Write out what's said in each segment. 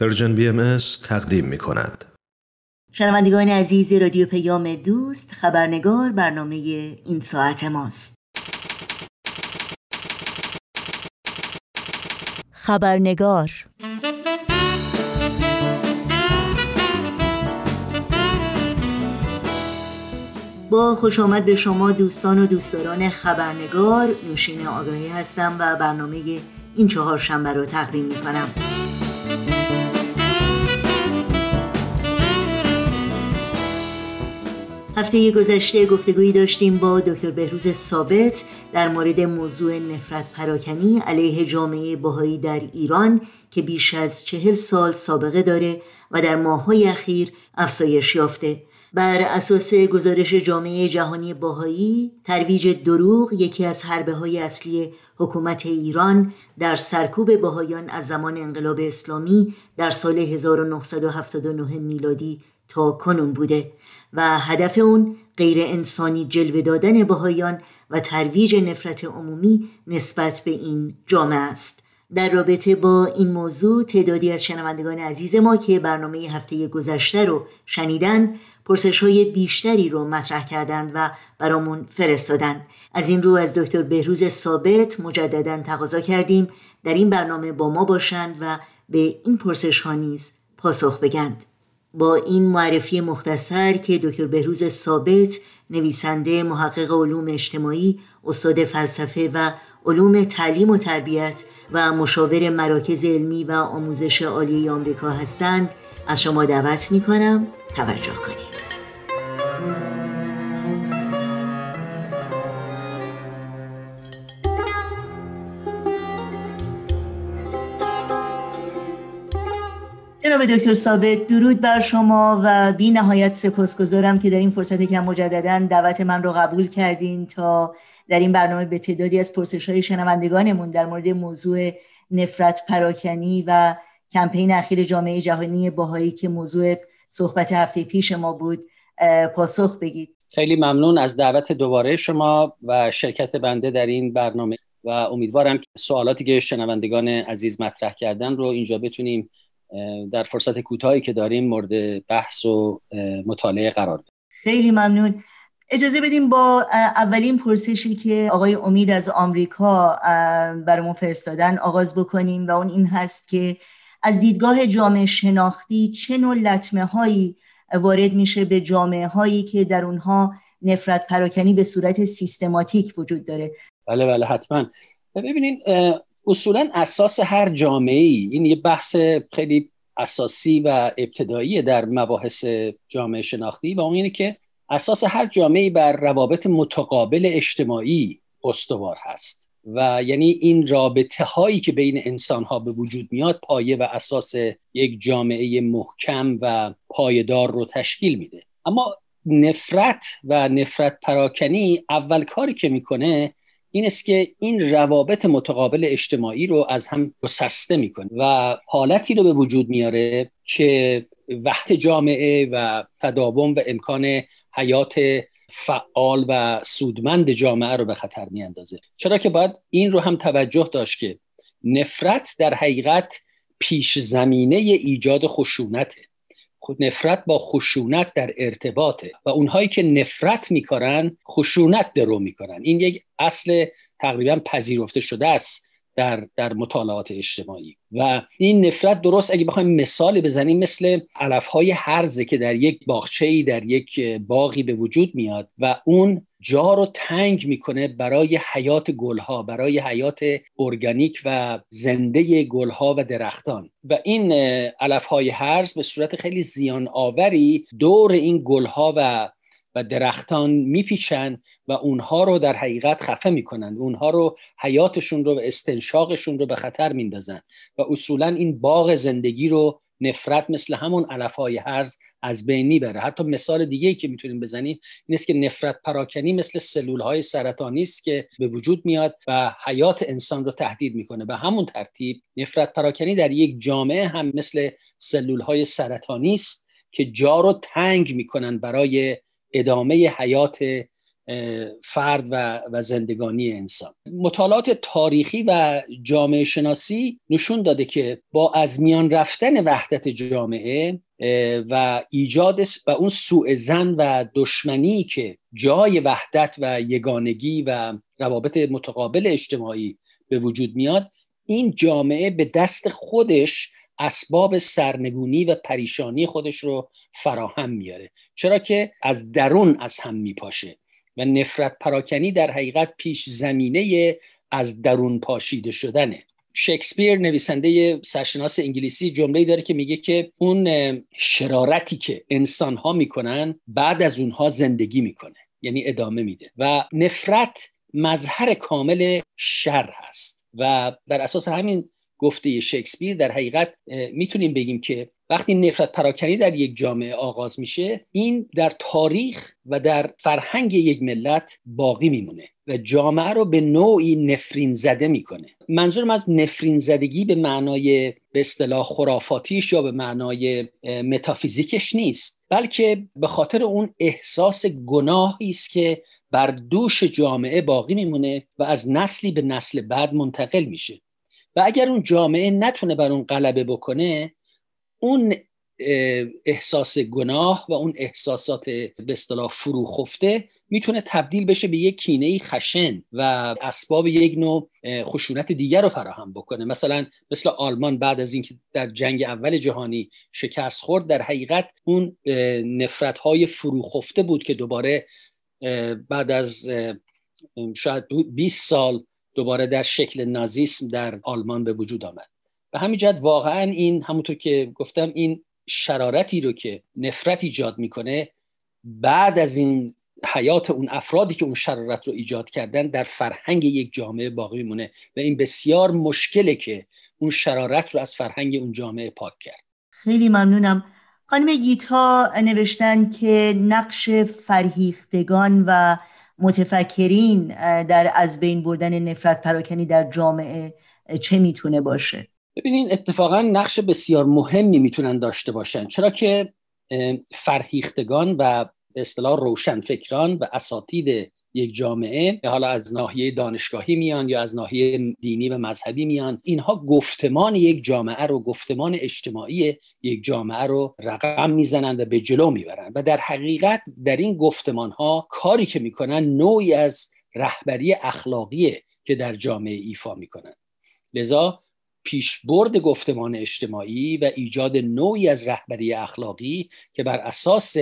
پرژن بی ام تقدیم می کند. شنوندگان عزیز رادیو پیام دوست خبرنگار برنامه این ساعت ماست. خبرنگار. با خوش آمد به شما دوستان و دوستداران خبرنگار نوشین آگاهی هستم و برنامه این چهار شنبه رو تقدیم می کنم هفته گذشته گفتگویی داشتیم با دکتر بهروز ثابت در مورد موضوع نفرت پراکنی علیه جامعه باهایی در ایران که بیش از چهل سال سابقه داره و در ماههای اخیر افزایش یافته. بر اساس گزارش جامعه جهانی باهایی ترویج دروغ یکی از حربه های اصلی حکومت ایران در سرکوب باهایان از زمان انقلاب اسلامی در سال 1979 میلادی تا کنون بوده. و هدف اون غیر انسانی جلوه دادن باهایان و ترویج نفرت عمومی نسبت به این جامعه است. در رابطه با این موضوع تعدادی از شنوندگان عزیز ما که برنامه هفته گذشته رو شنیدن پرسش های بیشتری رو مطرح کردند و برامون فرستادند. از این رو از دکتر بهروز ثابت مجددا تقاضا کردیم در این برنامه با ما باشند و به این پرسش ها نیز پاسخ بگند. با این معرفی مختصر که دکتر بهروز ثابت نویسنده محقق علوم اجتماعی استاد فلسفه و علوم تعلیم و تربیت و مشاور مراکز علمی و آموزش عالی آمریکا هستند. از شما دعوت می کنم توجه کنید. جناب دکتر ثابت درود بر شما و بی نهایت سپاسگزارم که در این فرصت که مجددا دعوت من رو قبول کردین تا در این برنامه به تعدادی از پرسش های شنوندگانمون در مورد موضوع نفرت پراکنی و کمپین اخیر جامعه جهانی باهایی که موضوع صحبت هفته پیش ما بود پاسخ بگید. خیلی ممنون از دعوت دوباره شما و شرکت بنده در این برنامه و امیدوارم که سوالاتی که شنوندگان عزیز مطرح کردن رو اینجا بتونیم در فرصت کوتاهی که داریم مورد بحث و مطالعه قرار بدیم. خیلی ممنون. اجازه بدیم با اولین پرسشی که آقای امید از آمریکا برامون فرستادن آغاز بکنیم و اون این هست که از دیدگاه جامعه شناختی چه نوع لطمه هایی وارد میشه به جامعه هایی که در اونها نفرت پراکنی به صورت سیستماتیک وجود داره؟ بله بله حتما. ببینید اصولا اساس هر جامعه ای این یه بحث خیلی اساسی و ابتدایی در مباحث جامعه شناختی و اون اینه که اساس هر جامعه بر روابط متقابل اجتماعی استوار هست. و یعنی این رابطه هایی که بین انسان ها به وجود میاد پایه و اساس یک جامعه محکم و پایدار رو تشکیل میده. اما نفرت و نفرت پراکنی اول کاری که می‌کنه این است که این روابط متقابل اجتماعی رو از هم گسسته می‌کنه و حالتی رو به وجود میاره که وقت جامعه و تداوم و امکان حیات فعال و سودمند جامعه رو به خطر میاندازه. چرا که باید این رو هم توجه داشت که نفرت در حقیقت پیش زمینه ایجاد خشونته. نفرت با خشونت در ارتباطه و اونهایی که نفرت می‌کنن خشونت درو می‌کنن این یک اصل تقریبا پذیرفته شده است. در, در مطالعات اجتماعی. و این نفرت درست اگه بخوایم مثالی بزنیم مثل علفهای هرزه که در یک باغچه در یک باغی به وجود میاد و اون جا رو تنگ می‌کنه برای حیات گلها برای حیات ارگانیک و زنده گلها و درختان. و این علف های هرز به صورت خیلی زیان آوری دور این گلها و درختان میپیچن و اونها رو در حقیقت خفه می‌کنند اونها رو حیاتشون رو و استنشاقشون رو به خطر میندازن. و اصولا این باغ زندگی رو نفرت مثل همون علف های هرز از بین می‌بره. حتی مثال دیگه ای که می‌تونیم بزنیم این است که نفرت پراکنی مثل سلول های سرطانی است که به وجود میاد و حیات انسان رو تهدید می‌کنه. به همون ترتیب نفرت پراکنی در یک جامعه هم مثل سلول های سرطانی است که جا رو تنگ می‌کنن برای ادامه حیات فرد و, و زندگانی انسان. مطالعات تاریخی و جامعه شناسی نشون داده که با از میان رفتن وحدت جامعه و ایجاد و اون سوء زن و دشمنی که جای وحدت و یگانگی و روابط متقابل اجتماعی به وجود میاد این جامعه به دست خودش اسباب سرنگونی و پریشانی خودش رو فراهم میاره. چرا که از درون از هم میپاشه و نفرت پراکنی در حقیقت پیش زمینه از درون پاشیده شدنه. شکسپیر نویسنده سرشناس انگلیسی جمله داره که میگه که اون شرارتی که انسان ها می‌کنن بعد از اونها زندگی می‌کنه یعنی ادامه میده و نفرت مظهر کامل شر هست و بر اساس همین گفته شکسپیر در حقیقت می‌تونیم بگیم که وقتی نفرت پراکنی در یک جامعه آغاز میشه این در تاریخ و در فرهنگ یک ملت باقی میمونه و جامعه رو به نوعی نفرین زده می‌کنه. منظورم از نفرین زدگی به معنای به اصطلاح خرافاتیش یا به معنای متافیزیکش نیست بلکه به خاطر اون احساس گناهی است که بر دوش جامعه باقی میمونه و از نسلی به نسل بعد منتقل میشه. و اگر اون جامعه نتونه بر اون غلبه بکنه اون احساس گناه و اون احساسات به اصطلاح فروخفته می‌تونه تبدیل بشه به یک کینه خشن و اسباب یک نوع خشونت دیگر رو فراهم بکنه. مثلا مثل آلمان بعد از اینکه در جنگ اول جهانی شکست خورد در حقیقت اون نفرت های فروخفته بود که دوباره بعد از شاید 20 سال دوباره در شکل نازیسم در آلمان به وجود آمد. به همین جهت واقعا این همونطور که گفتم این شرارتی رو که نفرت ایجاد می‌کنه بعد از این حیات اون افرادی که اون شرارت رو ایجاد کردن در فرهنگ یک جامعه باقی میمونه و این بسیار مشکله که اون شرارت رو از فرهنگ اون جامعه پاک کرد. خیلی ممنونم. خانم گیتا نوشتن که نقش فرهیختگان و متفکرین در از بین بردن نفرت پراکنی در جامعه چه می‌تونه باشه؟ ببینین اتفاقا نقش بسیار مهمی می‌تونن داشته باشن. چرا که فرهیختگان و به اصطلاح روشنفکران و اساتید یک جامعه حالا از ناحیه دانشگاهی میان یا از ناحیه دینی و مذهبی میان اینها گفتمان یک جامعه رو گفتمان اجتماعی یک جامعه رو رقم می‌زنند و به جلو می‌برند. و در حقیقت در این گفتمان ها کاری که می‌کنن نوعی از رهبری اخلاقیه که در جامعه ایفا می‌کنن. لذا پیشبرد گفتمان اجتماعی و ایجاد نوعی از رهبری اخلاقی که بر اساس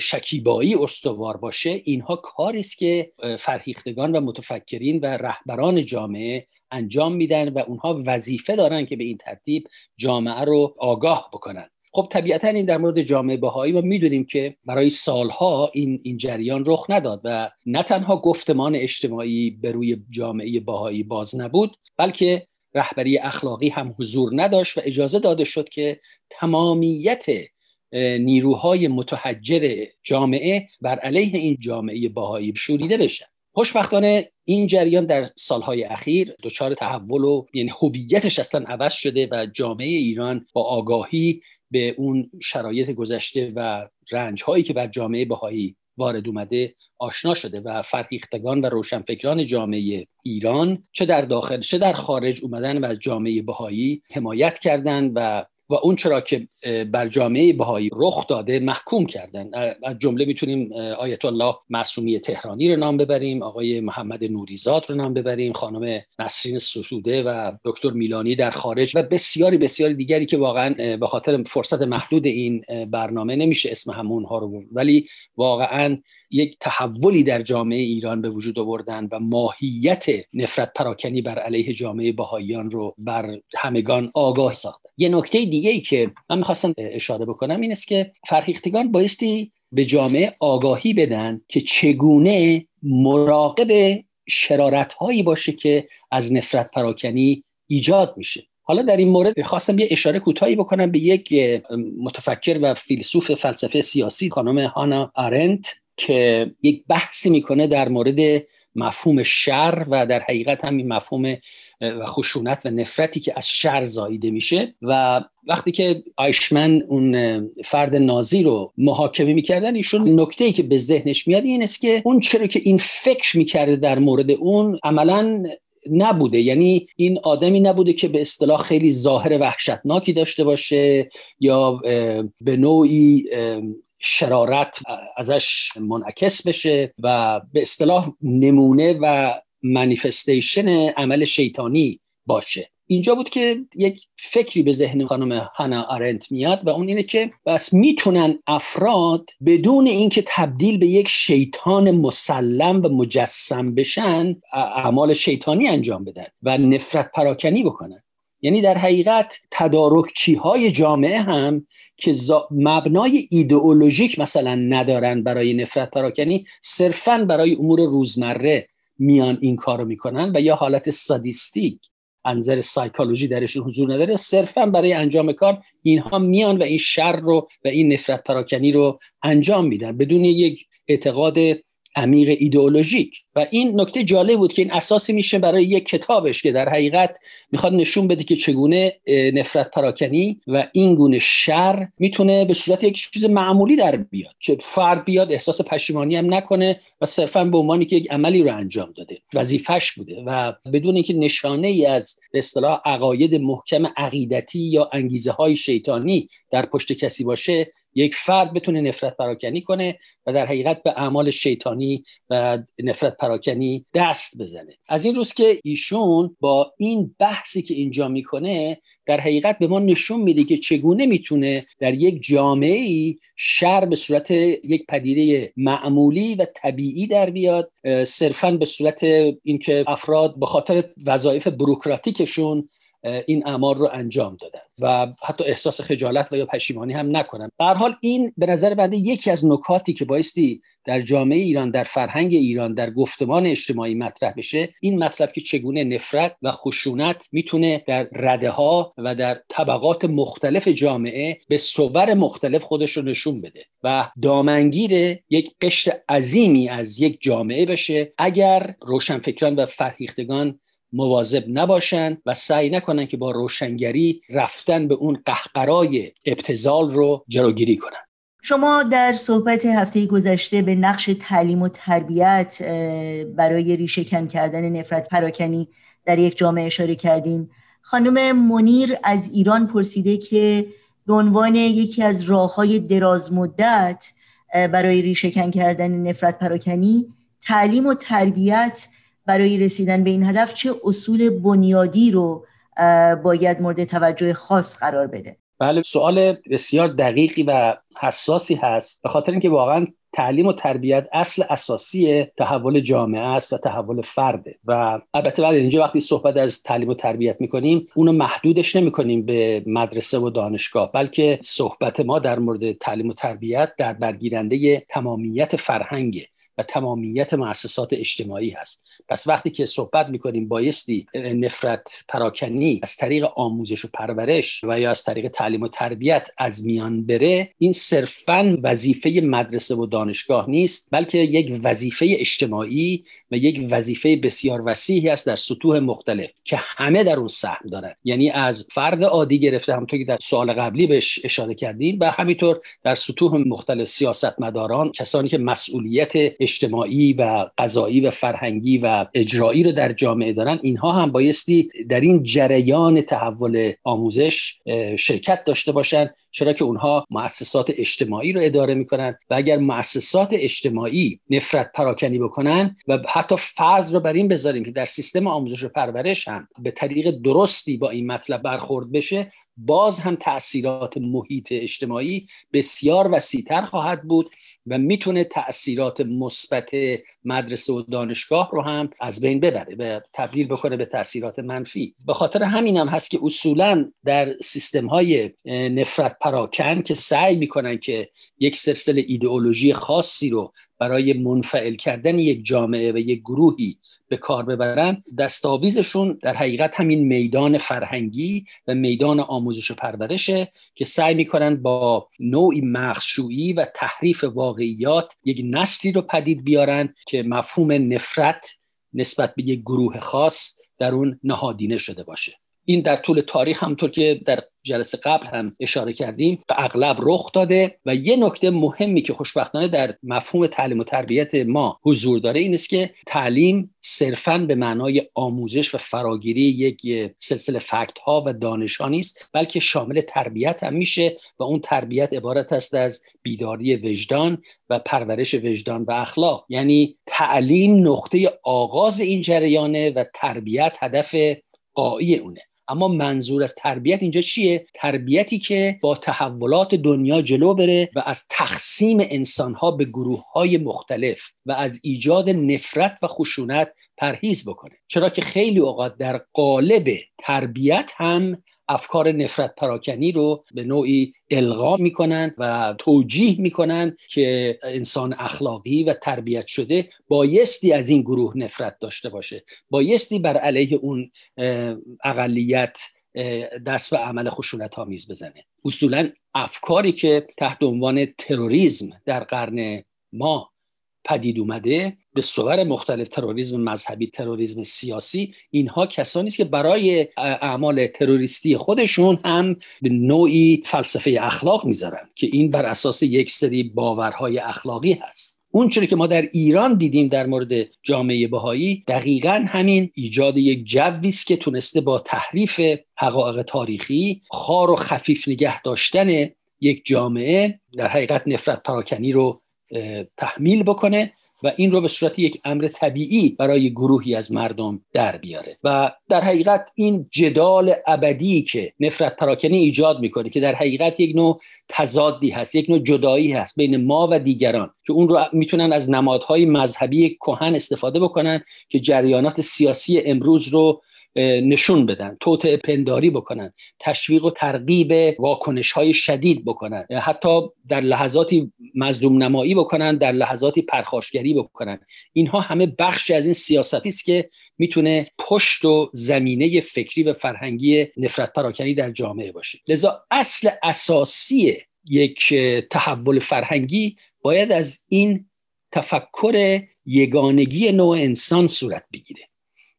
شکیبایی استوار باشه اینها کاری است که فرهیختگان و متفکرین و رهبران جامعه انجام میدن و اونها وظیفه دارن که به این ترتیب جامعه رو آگاه بکنن. خب طبیعتا این در مورد جامعه بهایی ما می‌دونیم که برای سالها این این جریان رخ نداد و نه تنها گفتمان اجتماعی به روی جامعه بهایی باز نبود بلکه رهبری اخلاقی هم حضور نداشت و اجازه داده شد که تمامیت نیروهای متحجر جامعه بر علیه این جامعه باهایی شوریده بشن خوشبختانه این جریان در سالهای اخیر دچار تحول و یعنی هویتش اصلا عوض شده و جامعه ایران با آگاهی به اون شرایط گذشته و رنج هایی که بر جامعه بهایی وارد اومده آشنا شده و فرهیختگان و روشنفکران جامعه ایران چه در داخل چه در خارج اومدن و از جامعه بهایی حمایت کردند و و اون چرا که بر جامعه بهایی رخ داده محکوم کردن. از جمله می‌تونیم آیت الله معصومی تهرانی رو نام ببریم آقای محمد نوریزاد رو نام ببریم خانم نسرین سسوده و دکتر میلانی در خارج و بسیاری بسیاری دیگری که واقعا به خاطر فرصت محدود این برنامه نمیشه اسم همونها رو ولی واقعا یک تحولی در جامعه ایران به وجود آوردن و ماهیت نفرت پراکنی بر علیه جامعه بهاییان رو بر همگان آگاه ساخت. یه نکته دیگه ای که من می‌خواستم اشاره بکنم این است که فرهیختگان بایستی به جامعه آگاهی بدن که چگونه مراقب شرارت هایی باشه که از نفرت پراکنی ایجاد میشه. حالا در این مورد خواستم یه اشاره کوتاهی بکنم به یک متفکر و فیلسوف فلسفه سیاسی خانم هانا آرنت که یک بحثی می‌کنه در مورد مفهوم شر و در حقیقت هم این مفهوم و خشونت و نفرتی که از شر زاییده میشه. و وقتی که آیشمن اون فرد نازی رو محاکمه می‌کردن ایشون نکته ای که به ذهنش میاد این است که اون چرا که این فکر می‌کرده در مورد اون عملا نبوده. یعنی این آدمی نبوده که به اصطلاح خیلی ظاهر وحشتناکی داشته باشه یا به نوعی شرارت ازش منعکس بشه و به اصطلاح نمونه و منیفستیشن عمل شیطانی باشه. اینجا بود که یک فکری به ذهن خانم هانا آرنت میاد و اون اینه که بس می‌تونن افراد بدون اینکه تبدیل به یک شیطان مسلم و مجسم بشن اعمال شیطانی انجام بدن و نفرت پراکنی بکنن. یعنی در حقیقت تدارکچی های جامعه هم که مبنای ایدئولوژیک مثلا ندارن برای نفرت پراکنی صرفا برای امور روزمره میان این کارو می‌کنن و یا حالت سادیستیک. انظر سایکولوژی درشون حضور نداره. صرفا برای انجام کار اینها میان و این شر رو و این نفرت پراکنی رو انجام میدن. بدون یک اعتقاد عمیق ایدئولوژیک. و این نکته جالب بود که این اساسی میشه برای یک کتابش که در حقیقت می‌خواد نشون بده که چگونه نفرت پراکنی و این گونه شر می‌تونه به صورت یک چیز معمولی در بیاد که فرد بیاد احساس پشیمانی هم نکنه و صرفا به عنوانی که یک عملی رو انجام داده. وظیفش بوده و بدون اینکه نشانه ای از به اصطلاح عقاید محکم عقیدتی یا انگیزه های شیطانی در پشت کسی باشه یک فرد بتونه نفرت پراکنی کنه و در حقیقت به اعمال شیطانی و نفرت پراکنی دست بزنه. از این روز که ایشون با این بحثی که اینجا می‌کنه در حقیقت به ما نشون میده که چگونه می‌تونه در یک جامعه ای شر به صورت یک پدیده معمولی و طبیعی در بیاد صرفا به صورت اینکه افراد به خاطر وظایف بروکراتیکشون این اعمال رو انجام دادن و حتی احساس خجالت و یا پشیمانی هم نکنن. به حال این به نظر بنده یکی از نکاتی که بایستی در جامعه ایران در فرهنگ ایران در گفتمان اجتماعی مطرح بشه این مطلب که چگونه نفرت و خشونت می‌تونه در رده ها و در طبقات مختلف جامعه به صور مختلف خودش رو نشون بده و دامنگیر یک قشر عظیمی از یک جامعه بشه. اگر روشنفکران و فرهیختگان مواظب نباشن و سعی نکنن که با روشنگری رفتن به اون قهقرای ابتزال رو جلوگیری کنن. شما در صحبت هفته گذشته به نقش تعلیم و تربیت برای ریشه کردن نفرت پراکنی در یک جامعه اشاره کردین. خانم منیر از ایران پرسیده که به عنوان یکی از راه های دراز مدت برای ریشه کردن نفرت پراکنی تعلیم و تربیت برای رسیدن به این هدف چه اصول بنیادی رو باید مورد توجه خاص قرار بده؟ بله سوال بسیار دقیقی و حساسی هست. به خاطر اینکه واقعا تعلیم و تربیت اصل اساسی تحول جامعه است و تحول فرده و البته بعد اینجا وقتی صحبت از تعلیم و تربیت می‌کنیم اونو محدودش نمی‌کنیم به مدرسه و دانشگاه بلکه صحبت ما در مورد تعلیم و تربیت در برگیرنده تمامیت فرهنگه. و تمامیت مؤسسات اجتماعی هست. پس وقتی که صحبت می‌کنیم بایستی نفرت پراکنی از طریق آموزش و پرورش و یا از طریق تعلیم و تربیت از میان بره این صرفا وظیفه مدرسه و دانشگاه نیست بلکه یک وظیفه اجتماعی و یک وظیفه بسیار وسیعی است در سطوح مختلف که همه در اون سهم دارن. یعنی از فرد عادی گرفته همونطور که در سوال قبلی بهش اشاره کردیم و همینطور در سطوح مختلف سیاستمداران کسانی که مسئولیت اجتماعی و قضایی و فرهنگی و اجرایی رو در جامعه دارن اینها هم بایستی در این جریان تحول آموزش شرکت داشته باشن. چرا که اونها مؤسسات اجتماعی رو اداره می‌کنن و اگر مؤسسات اجتماعی نفرت پراکنی بکنن و حتی فرض رو بر این بذاریم که در سیستم آموزش و پرورش هم به طریق درستی با این مطلب برخورد بشه باز هم تاثیرات محیط اجتماعی بسیار وسیعتر خواهد بود و می‌تونه تاثیرات مثبت مدرسه و دانشگاه رو هم از بین ببره و تبدیل بکنه به تاثیرات منفی. به خاطر همین هم هست که اصولا در سیستم های نفرت پراکن که سعی می‌کنن که یک سلسله ایدئولوژی خاصی رو برای منفعل کردن یک جامعه و یک گروهی به کار ببرن دستاویزشون در حقیقت همین میدان فرهنگی و میدان آموزش و پرورشه که سعی می‌کنن با نوعی مخشویی و تحریف واقعیات یک نسلی رو پدید بیارن که مفهوم نفرت نسبت به یک گروه خاص در اون نهادینه شده باشه. این در طول تاریخ همطور که در جلسه قبل هم اشاره کردیم اغلب رخ داده و یه نکته مهمی که خوشبختانه در مفهوم تعلیم و تربیت ما حضور داره این است که تعلیم صرفا به معنای آموزش و فراگیری یک سلسله فکت ها و دانش ها نیست بلکه شامل تربیت هم میشه و اون تربیت عبارت است از بیداری وجدان و پرورش وجدان و اخلاق. یعنی تعلیم نقطه آغاز این جریانه و تربیت هدف قایی اونه. اما منظور از تربیت اینجا چیه؟ تربیتی که با تحولات دنیا جلو بره و از تقسیم انسانها به گروه های مختلف و از ایجاد نفرت و خشونت پرهیز بکنه. چرا که خیلی اوقات در قالب تربیت هم افکار نفرت پراکنی رو به نوعی القا می‌کنن و توجیه می‌کنن که انسان اخلاقی و تربیت شده بایستی از این گروه نفرت داشته باشه بایستی بر علیه اون اقلیت دست و عمل خشونت آمیز بزنه. اصولا افکاری که تحت عنوان تروریسم در قرن ما پدید اومده به صور مختلف تروریسم مذهبی تروریسم سیاسی اینها کسانی است که برای اعمال تروریستی خودشون هم به نوعی فلسفه اخلاق می‌ذارن که این بر اساس یک سری باورهای اخلاقی هست. اون چیزی که ما در ایران دیدیم در مورد جامعه بهایی دقیقا همین ایجاد یک جوی است که تونسته با تحریف حقایق تاریخی خار و خفیف نگه داشتن یک جامعه در حقیقت نفرت پراکنی رو تحمیل بکنه و این رو به صورت یک امر طبیعی برای گروهی از مردم در بیاره. و در حقیقت این جدال ابدی که نفرت پراکنی ایجاد می‌کنه که در حقیقت یک نوع تضادی هست یک نوع جدایی هست بین ما و دیگران که اون رو می‌تونن از نمادهای مذهبی کهن استفاده بکنن که جریانات سیاسی امروز رو نشون بدن توطعه پنداری بکنن تشویق و ترغیب واکنش های شدید بکنن حتی در لحظاتی مظلوم نمایی بکنن در لحظاتی پرخاشگری بکنن. اینها همه بخش از این سیاستی است که می‌تونه پشت و زمینه فکری و فرهنگی نفرت پراکنی در جامعه باشه. لذا اصل اساسی یک تحول فرهنگی باید از این تفکر یگانگی نوع انسان صورت بگیره.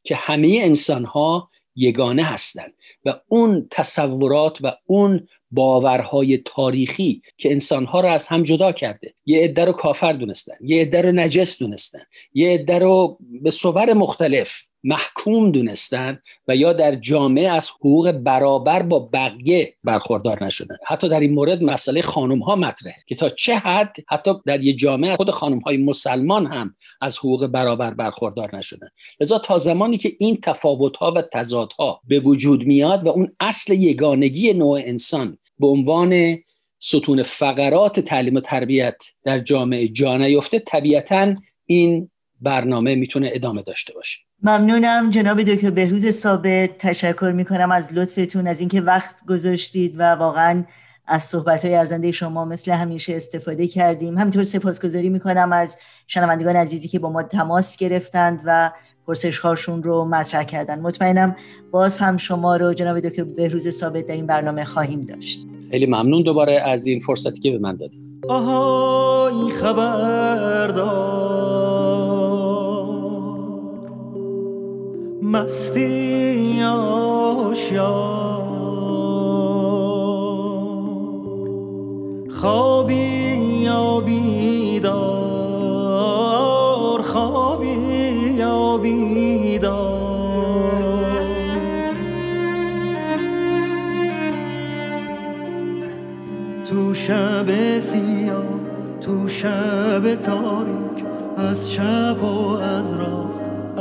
که همه انسان ها یگانه هستند و اون تصورات و اون باورهای تاریخی که انسانها رو از هم جدا کرده یه عده رو کافر دونستن یه عده رو نجس دونستن یه عده رو به صور مختلف محکوم دونستن و یا در جامعه از حقوق برابر با بقیه برخوردار نشدن. حتی در این مورد مسئله خانم ها مطرحه که تا چه حد حتی در یه جامعه خود خانم های مسلمان هم از حقوق برابر برخوردار نشدن. لذا تا زمانی که این تفاوت ها و تضاد ها به وجود میاد و اون اصل یگانگی نوع انسان به عنوان ستون فقرات تعلیم و تربیت در جامعه جا نیفته طبیعتا این برنامه می‌تونه ادامه داشته باشه. ممنونم جناب دکتر بهروز ثابت. تشکر می‌کنم از لطفتون از اینکه وقت گذاشتید و واقعا از صحبت های ارزنده شما مثل همیشه استفاده کردیم. همینطور سپاسگزاری می‌کنم از شنوندگان عزیزی که با ما تماس گرفتند و پرسش هاشون رو مطرح کردن. مطمئنم باز هم شما رو جناب دکتر بهروز ثابت در این برنامه خواهیم داشت. خیلی ممنون دوباره از این فرصتی که به من دادید. آهای خبردار. مستی آشیار خوابی یا بیدار خوابی یا تو شب سیاه تو شب تاریک از چپ و از راست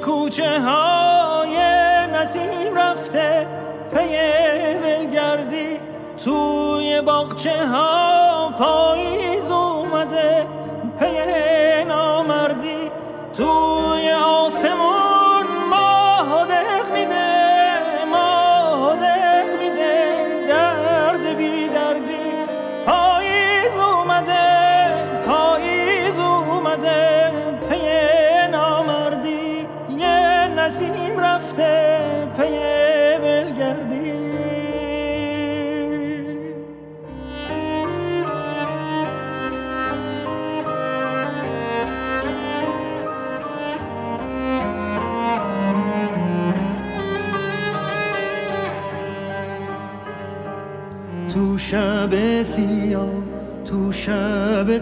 کوچه های نسیم رفته پی ولگردی توی باغچه ها پاییز